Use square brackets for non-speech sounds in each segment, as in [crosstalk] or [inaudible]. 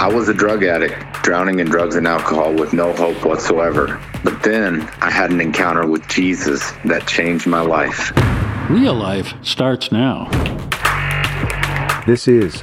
I was a drug addict, drowning in drugs and alcohol with no hope whatsoever. But then I had an encounter with Jesus that changed my life. Real life starts now. This is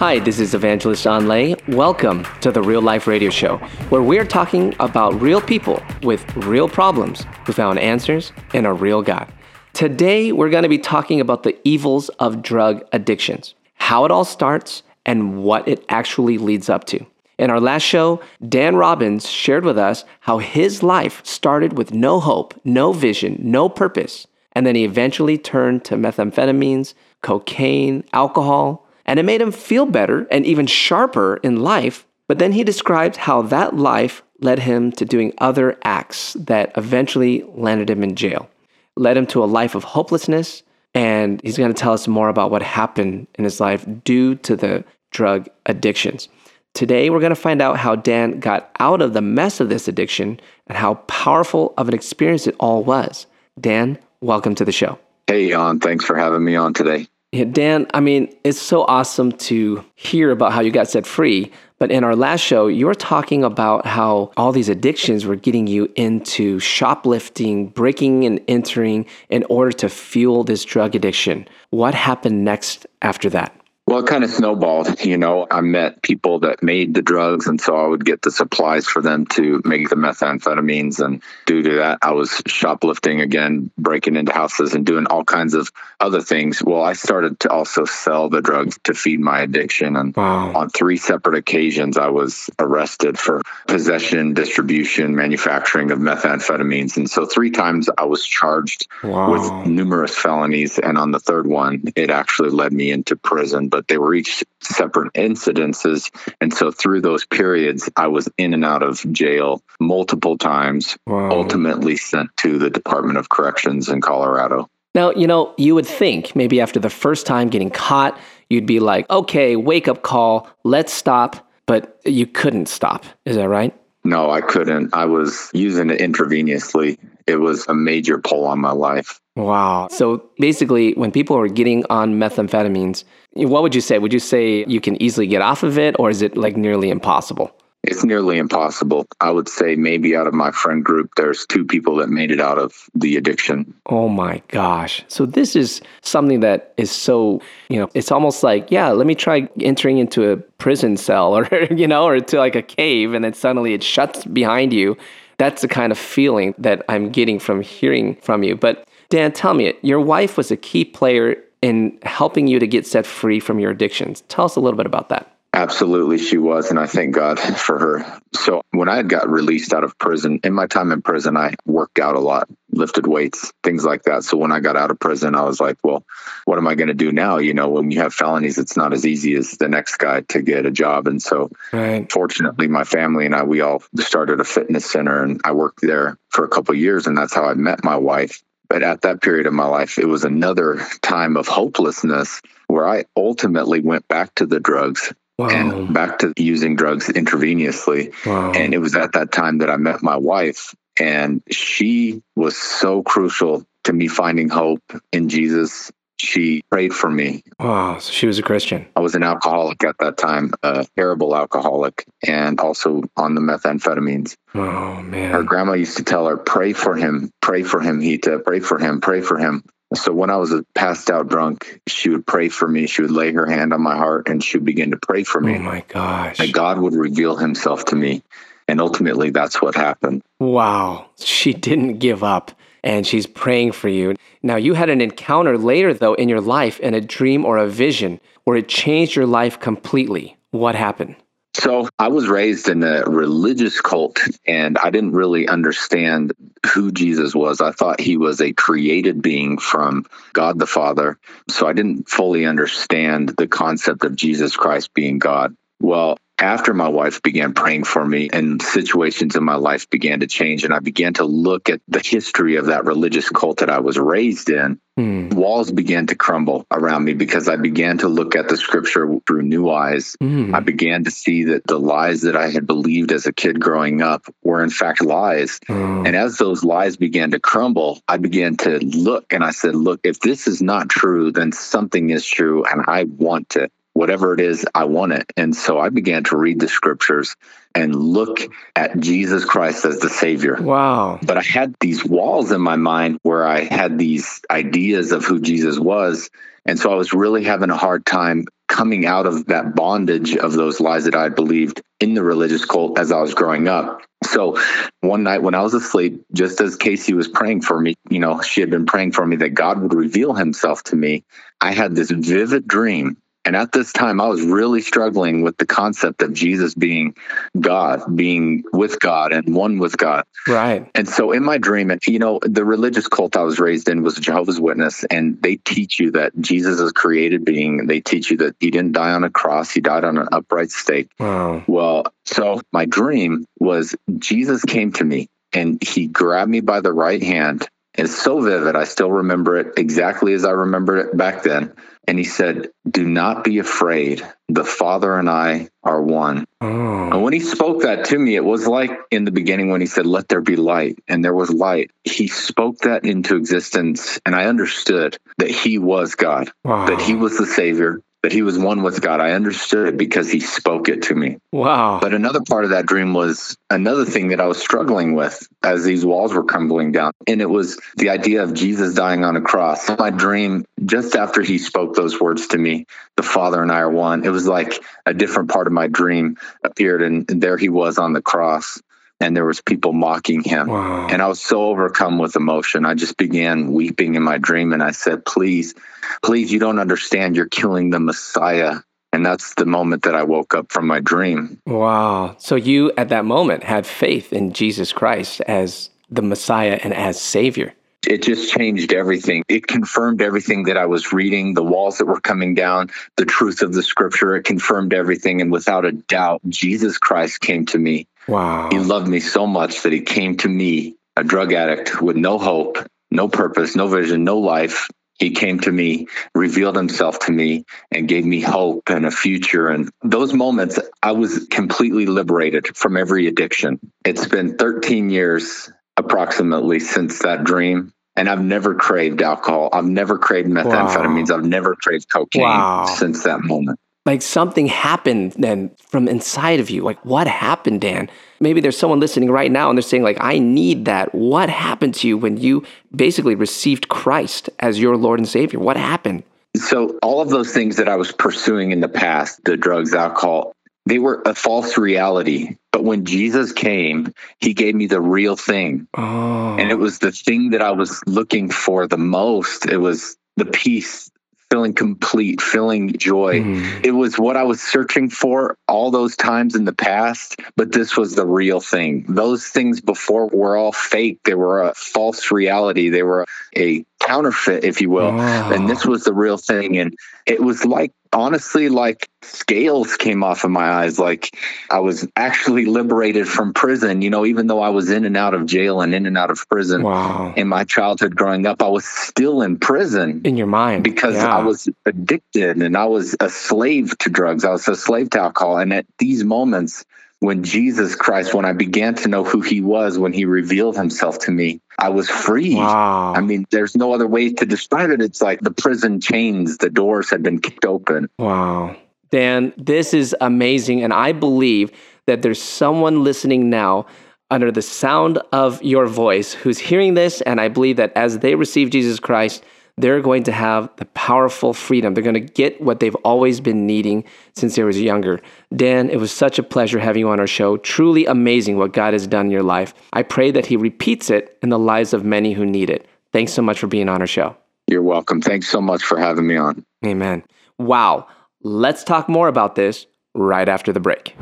Hi, this is Evangelist John Lay. Welcome to the Real Life Radio Show, where we're talking about real people with real problems who found answers in a real God. Today, we're going to be talking about the evils of drug addictions, how it all starts, and what it actually leads up to. In our last show, Dan Robbins shared with us how his life started with no hope, no vision, no purpose, and then he eventually turned to methamphetamines, cocaine, alcohol, and it made him feel better and even sharper in life. But then he described how that life led him to doing other acts that eventually landed him in jail, led him to a life of hopelessness. And he's going to tell us more about what happened in his life due to the drug addictions. Today, we're going to find out how Dan got out of the mess of this addiction and how powerful of an experience it all was. Dan, welcome to the show. Hey, Jan, thanks for having me on today. Yeah, Dan, I mean, it's so awesome to hear about how you got set free. But in our last show, you were talking about how all these addictions were getting you into shoplifting, breaking and entering in order to fuel this drug addiction. What happened next after that? Well, it kind of snowballed. You know, I met people that made the drugs, and so I would get the supplies for them to make the methamphetamines. And due to that, I was shoplifting again, breaking into houses and doing all kinds of other things. Well, I started to also sell the drugs to feed my addiction. And Wow. on three separate occasions, I was arrested for possession, distribution, manufacturing of methamphetamines. And so three times I was charged Wow. with numerous felonies. And on the third one, it actually led me into prison, but they were each separate incidences. And so through those periods, I was in and out of jail multiple times, Wow. ultimately sent to the Department of Corrections in Colorado. Now, you know, you would think maybe after the first time getting caught, you'd be like, okay, wake up call, let's stop. But you couldn't stop. Is that right? No, I couldn't. I was using it intravenously. It was a major pull on my life. Wow. So basically, when people are getting on methamphetamines, what would you say? Would you say you can easily get off of it, or is it like nearly impossible? It's nearly impossible. I would say maybe out of my friend group, there's two people that made it out of the addiction. Oh my gosh. So this is something that is so, you know, it's almost like, yeah, let me try entering into a prison cell or, [laughs] you know, or to like a cave and then suddenly it shuts behind you. That's the kind of feeling that I'm getting from hearing from you. But Dan, tell me, your wife was a key player in helping you to get set free from your addictions. Tell us a little bit about that. Absolutely, she was, and I thank God for her. So, when I had got released out of prison, in my time in prison, I worked out a lot, lifted weights, things like that. So, when I got out of prison, I was like, well, what am I going to do now? You know, when you have felonies, it's not as easy as the next guy to get a job. And so, Right. fortunately, my family and I, we all started a fitness center, and I worked there for a couple of years, and that's how I met my wife. But at that period of my life, it was another time of hopelessness where I ultimately went back to the drugs Wow. and back to using drugs intravenously. Wow. And it was at that time that I met my wife, and she was so crucial to me finding hope in Jesus. She prayed for me. wow. So she was a Christian. I was an alcoholic at that time, a terrible alcoholic, and also on the methamphetamines. Oh, man. Her grandma used to tell her, "Pray for him, pray for him, Hita, pray for him, pray for him." So when I was a passed out drunk, she would pray for me. She would lay her hand on my heart and she would begin to pray for me. Oh, my gosh. that God would reveal himself to me. And ultimately, that's what happened. Wow, she didn't give up and she's praying for you. Now, you had an encounter later, though, in your life in a dream or a vision where it changed your life completely. What happened? So I was raised in a religious cult and I didn't really understand who Jesus was. I thought he was a created being from God the Father. So I didn't fully understand the concept of Jesus Christ being God. Well, after my wife began praying for me and situations in my life began to change and I began to look at the history of that religious cult that I was raised in, mm. walls began to crumble around me because I began to look at the scripture through new eyes. Mm. I began to see that the lies that I had believed as a kid growing up were in fact lies. Mm. And as those lies began to crumble, I began to look and I said, look, if this is not true, then something is true and I want to whatever it is, I want it. And so I began to read the scriptures and look at Jesus Christ as the Savior. Wow. But I had these walls in my mind where I had these ideas of who Jesus was. And so I was really having a hard time coming out of that bondage of those lies that I believed in the religious cult as I was growing up. So one night when I was asleep, just as Casey was praying for me, you know, she had been praying for me that God would reveal himself to me. I had this vivid dream and at this time, I was really struggling with the concept of Jesus being God, being with God and one with God. Right. And so in my dream, and you know, the religious cult I was raised in was Jehovah's Witness, and they teach you that Jesus is a created being. They teach you that he didn't die on a cross, he died on an upright stake. Wow. Well, so my dream was Jesus came to me and he grabbed me by the right hand. It's so vivid. I still remember it exactly as I remembered it back then. And he said, Do not be afraid. The Father and I are one. Oh. And when he spoke that to me, it was like in the beginning when he said, Let there be light, and there was light. He spoke that into existence, and I understood that he was God, wow. that he was the Savior, that he was one with God. I understood it because he spoke it to me. Wow. But another part of that dream was another thing that I was struggling with as these walls were crumbling down. And it was the idea of Jesus dying on a cross. My dream, just after he spoke those words to me, the Father and I are one, it was like a different part of my dream appeared, and there he was on the cross and there was people mocking him wow. and i was so overcome with emotion i just began weeping in my dream and i said please please you don't understand you're killing the messiah and that's the moment that i woke up from my dream wow so you at that moment had faith in jesus christ as the messiah and as savior it just changed everything. It confirmed everything that I was reading, the walls that were coming down, the truth of the scripture. It confirmed everything. And without a doubt, Jesus Christ came to me Wow. He loved me so much that he came to me, a drug addict with no hope, no purpose, no vision, no life. He came to me, revealed himself to me, and gave me hope and a future. And those moments, I was completely liberated from every addiction. It's been 13 years approximately since that dream. And I've never craved alcohol. I've never craved methamphetamines. Wow. I've never craved cocaine wow. since that moment like something happened then from inside of you. Like, what happened, Dan? Maybe there's someone listening right now and they're saying, like, I need that. What happened to you when you basically received Christ as your Lord and Savior? What happened? So, all of those things that I was pursuing in the past, the drugs, alcohol, they were a false reality. But when Jesus came, he gave me the real thing. Oh. And it was the thing that I was looking for the most. It was the peace feeling complete, feeling joy. Mm. It was what I was searching for all those times in the past, but this was the real thing. Those things before were all fake. They were a false reality. They were a counterfeit, if you will. Oh. And this was the real thing. And it was like honestly like scales came off of my eyes like i was actually liberated from prison you know even though i was in and out of jail and in and out of prison wow. in my childhood growing up i was still in prison in your mind because yeah. i was addicted and i was a slave to drugs i was a slave to alcohol and at these moments when Jesus Christ, when I began to know who he was, when he revealed himself to me, I was free. Wow. I mean, there's no other way to describe it. It's like the prison chains, the doors had been kicked open. Wow. Dan, this is amazing. And I believe that there's someone listening now under the sound of your voice who's hearing this. And I believe that as they receive Jesus Christ, they're going to have the powerful freedom. They're going to get what they've always been needing since they was younger. Dan, it was such a pleasure having you on our show. Truly amazing what God has done in your life. I pray that He repeats it in the lives of many who need it. Thanks so much for being on our show. You're welcome. Thanks so much for having me on. Amen. Wow. Let's talk more about this right after the break.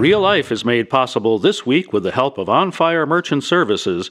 Real Life is made possible this week with the help of On Fire Merchant Services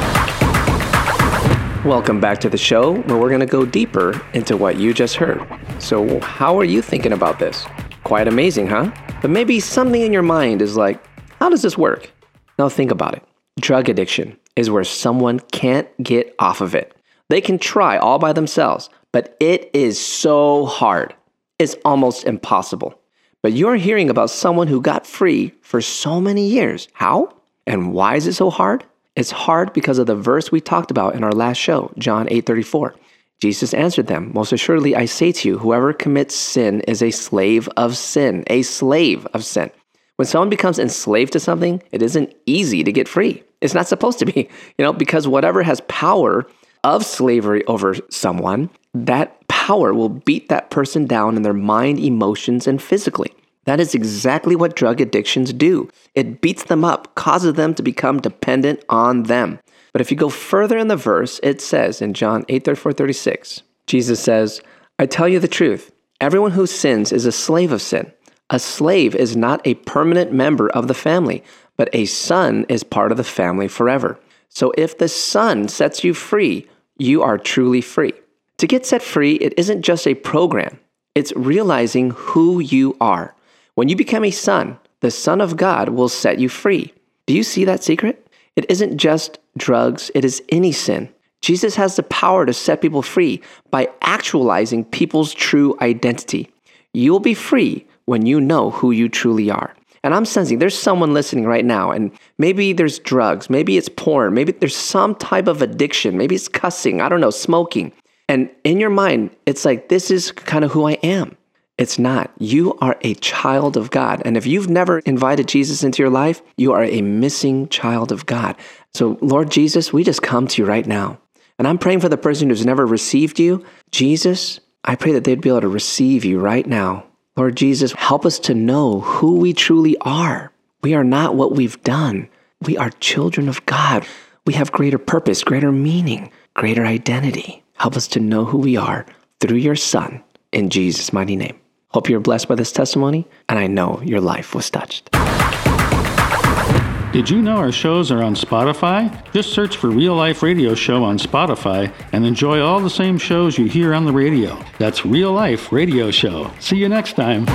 Welcome back to the show where we're going to go deeper into what you just heard. So, how are you thinking about this? Quite amazing, huh? But maybe something in your mind is like, how does this work? Now, think about it. Drug addiction is where someone can't get off of it. They can try all by themselves, but it is so hard. It's almost impossible. But you're hearing about someone who got free for so many years. How? And why is it so hard? It's hard because of the verse we talked about in our last show, John 8:34. Jesus answered them, Most assuredly I say to you, whoever commits sin is a slave of sin, a slave of sin. When someone becomes enslaved to something, it isn't easy to get free. It's not supposed to be, [laughs] you know, because whatever has power of slavery over someone, that power will beat that person down in their mind, emotions, and physically. That is exactly what drug addictions do. It beats them up, causes them to become dependent on them. But if you go further in the verse, it says in John 8 34 36, Jesus says, I tell you the truth. Everyone who sins is a slave of sin. A slave is not a permanent member of the family, but a son is part of the family forever. So if the son sets you free, you are truly free. To get set free, it isn't just a program, it's realizing who you are. When you become a son, the Son of God will set you free. Do you see that secret? It isn't just drugs, it is any sin. Jesus has the power to set people free by actualizing people's true identity. You'll be free when you know who you truly are. And I'm sensing there's someone listening right now, and maybe there's drugs, maybe it's porn, maybe there's some type of addiction, maybe it's cussing, I don't know, smoking. And in your mind, it's like, this is kind of who I am. It's not. You are a child of God. And if you've never invited Jesus into your life, you are a missing child of God. So, Lord Jesus, we just come to you right now. And I'm praying for the person who's never received you. Jesus, I pray that they'd be able to receive you right now. Lord Jesus, help us to know who we truly are. We are not what we've done. We are children of God. We have greater purpose, greater meaning, greater identity. Help us to know who we are through your Son in Jesus' mighty name. Hope you're blessed by this testimony, and I know your life was touched. Did you know our shows are on Spotify? Just search for Real Life Radio Show on Spotify and enjoy all the same shows you hear on the radio. That's Real Life Radio Show. See you next time.